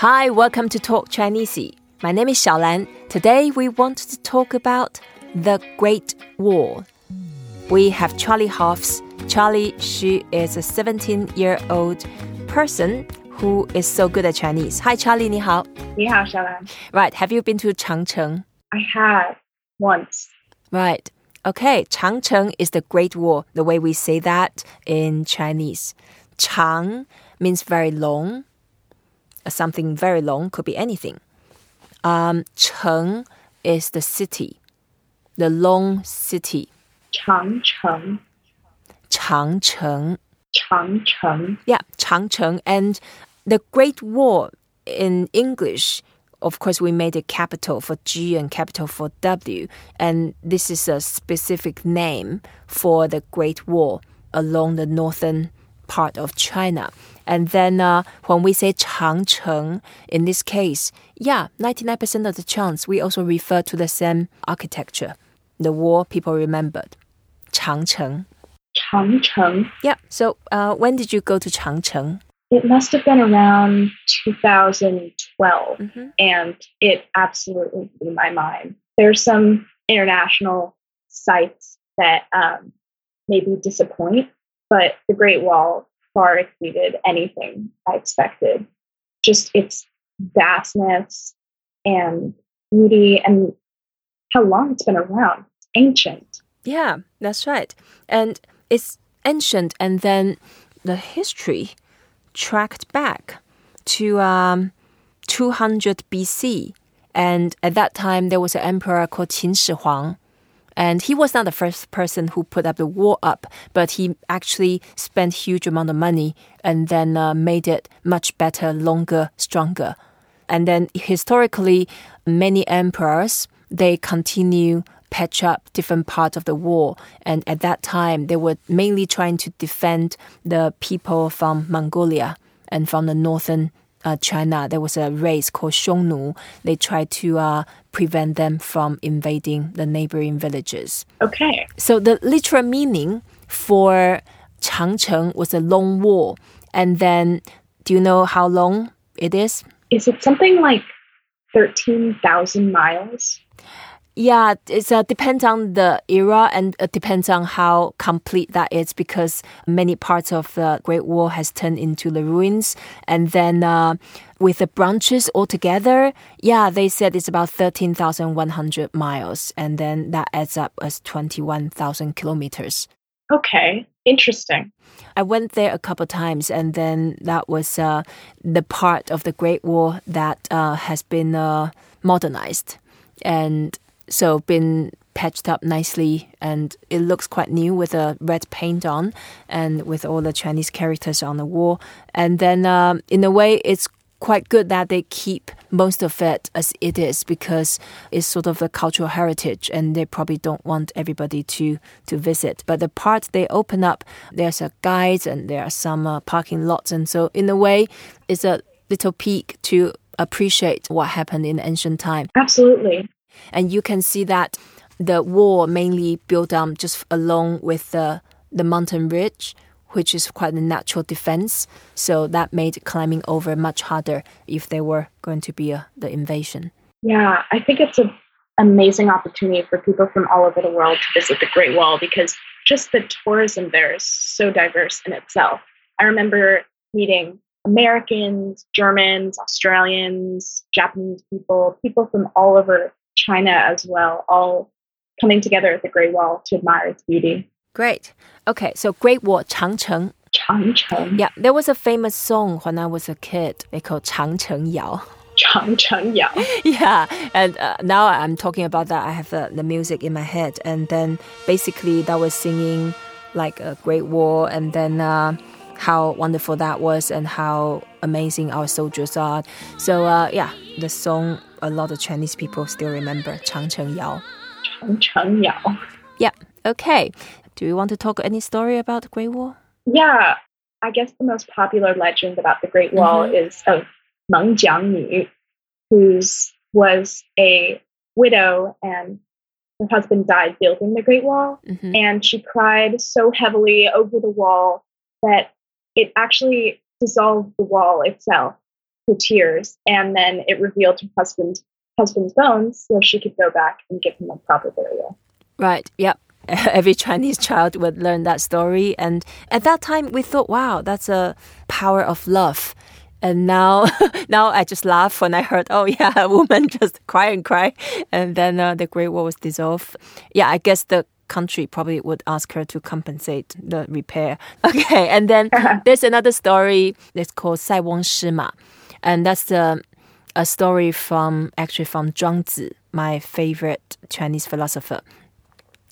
Hi, welcome to Talk Chinese. My name is ShaoLan. Today we want to talk about the Great Wall. We have Charlie Hoffs. Charlie, she is a 17-year-old person who is so good at Chinese. Hi, Charlie, 你好.你好, ShaoLan. Right, have you been to Changcheng? I have, once. Right. Okay, Changcheng is the Great Wall, the way we say that in Chinese. Chang means very long Something very long could be anything. Um, Cheng is the city, the long city. Changcheng. Changcheng. Changcheng. Yeah, Changcheng. And the Great Wall in English, of course, we made a capital for G and capital for W. And this is a specific name for the Great Wall along the northern part of China. And then uh, when we say Changcheng, in this case, yeah, 99% of the chance we also refer to the same architecture. The wall people remembered. Changcheng. Changcheng. Yeah. So uh, when did you go to Changcheng? It must have been around 2012, Mm-hmm. and it absolutely blew my mind. There's some international sites that um, maybe disappoint, but the Great Wall far exceeded anything I expected. Just its vastness and beauty, and how long it's been around. It's ancient. Yeah, that's right. And it's ancient, and then the history tracked back to um, 200 BC. And at that time, there was an emperor called Qin Shi Huang. And he was not the first person who put up the wall up, but he actually spent huge amount of money and then uh, made it much better, longer, stronger. And then historically, many emperors they continue patch up different parts of the wall. And at that time, they were mainly trying to defend the people from Mongolia and from the northern uh, China. There was a race called Xiongnu. They tried to uh, prevent them from invading the neighboring villages. Okay. So the literal meaning for Changcheng was a long wall. And then, do you know how long it is? Is it something like 13,000 miles? Yeah, it uh, depends on the era and it depends on how complete that is because many parts of the Great Wall has turned into the ruins. And then uh, with the branches all together, yeah, they said it's about 13,100 miles. And then that adds up as 21,000 kilometers. Okay. Interesting. I went there a couple times, and then that was uh, the part of the Great Wall that uh, has been uh, modernized and so been patched up nicely, and it looks quite new with a red paint on and with all the Chinese characters on the wall. And then, um, in a way, it's quite good that they keep most of it as it is because it's sort of a cultural heritage and they probably don't want everybody to to visit but the part they open up there's a guide and there are some uh, parking lots and so in a way it's a little peek to appreciate what happened in ancient time Absolutely. And you can see that the wall mainly built um, just along with the the mountain ridge which is quite a natural defense. So that made climbing over much harder if there were going to be a, the invasion. Yeah, I think it's an amazing opportunity for people from all over the world to visit the Great Wall because just the tourism there is so diverse in itself. I remember meeting Americans, Germans, Australians, Japanese people, people from all over China as well, all coming together at the Great Wall to admire its beauty. Great. Okay, so Great Wall, Changcheng. Changcheng. Yeah, there was a famous song when I was a kid. They called Changcheng Yao. Changcheng Yao. yeah, and uh, now I'm talking about that. I have uh, the music in my head, and then basically that was singing like a Great Wall, and then uh, how wonderful that was, and how amazing our soldiers are. So uh, yeah, the song a lot of Chinese people still remember Changcheng Yao. Changcheng Yao. Yeah. Okay. Do you want to talk any story about the Great Wall? Yeah, I guess the most popular legend about the Great Wall Mhm. is of Meng Jiangnu, who was a widow and her husband died building the Great Wall. hmm And she cried so heavily over the wall that it actually dissolved the wall itself. Her tears, and then it revealed her husband's husband's bones, so she could go back and give him a proper burial. Right. Yep. Every Chinese child would learn that story, and at that time we thought, "Wow, that's a power of love." And now, now I just laugh when I heard, "Oh yeah, a woman just cry and cry," and then uh, the Great Wall was dissolved. Yeah, I guess the country probably would ask her to compensate the repair. Okay, and then there's another story. It's called Sai Wong Shi Ma, and that's the a story from actually from Zhuangzi, my favorite Chinese philosopher.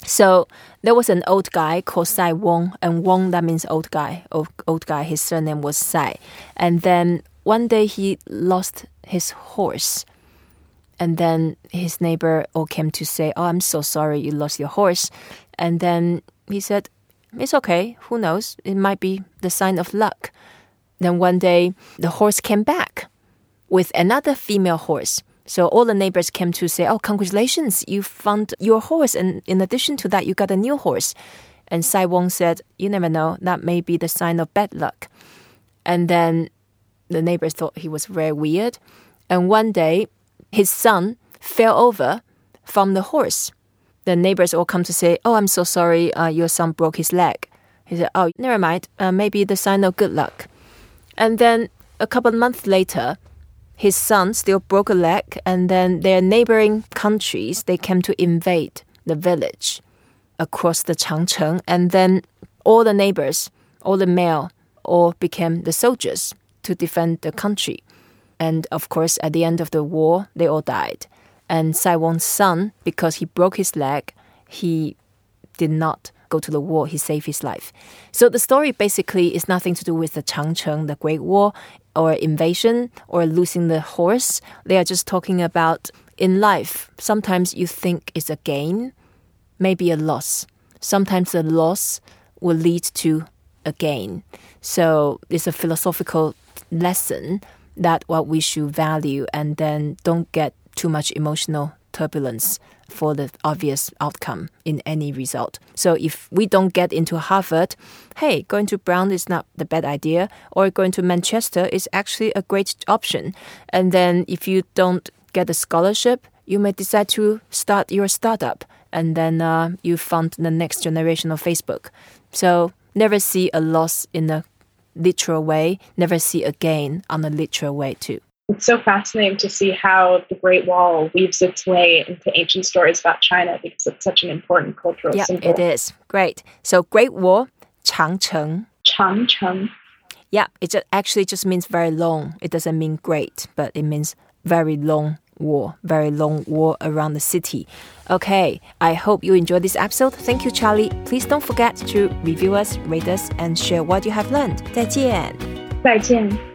So there was an old guy called Sai Wong, and Wong that means old guy. Old, old guy. His surname was Sai, and then one day he lost his horse, and then his neighbor all came to say, "Oh, I'm so sorry, you lost your horse," and then he said, "It's okay. Who knows? It might be the sign of luck." Then one day the horse came back with another female horse. So all the neighbors came to say, "Oh, congratulations! You found your horse, and in addition to that, you got a new horse." And Sai Wong said, "You never know. That may be the sign of bad luck." And then the neighbors thought he was very weird. And one day, his son fell over from the horse. The neighbors all come to say, "Oh, I'm so sorry. Uh, your son broke his leg." He said, "Oh, never mind. Uh, maybe the sign of good luck." And then a couple of months later, his son still broke a leg, and then their neighboring countries they came to invade the village across the Changcheng, and then all the neighbors, all the male, all became the soldiers to defend the country. And of course, at the end of the war, they all died. And Sai Wong's son, because he broke his leg, he did not go to the war. He saved his life. So the story basically is nothing to do with the Changcheng, the Great War or invasion or losing the horse. They are just talking about in life, sometimes you think it's a gain, maybe a loss. Sometimes the loss will lead to a gain. So it's a philosophical lesson that what we should value and then don't get too much emotional turbulence for the obvious outcome in any result. So if we don't get into Harvard, hey, going to Brown is not the bad idea, or going to Manchester is actually a great option. And then if you don't get a scholarship, you may decide to start your startup, and then uh, you fund the next generation of Facebook. So never see a loss in a literal way, never see a gain on a literal way too it's so fascinating to see how the Great Wall weaves its way into ancient stories about China because it's such an important cultural yeah, symbol. it is. Great. So Great Wall, Changcheng. Changcheng. Yeah, it just actually just means very long. It doesn't mean great, but it means very long wall, very long wall around the city. Okay, I hope you enjoyed this episode. Thank you, Charlie. Please don't forget to review us, rate us, and share what you have learned. 再见。再见。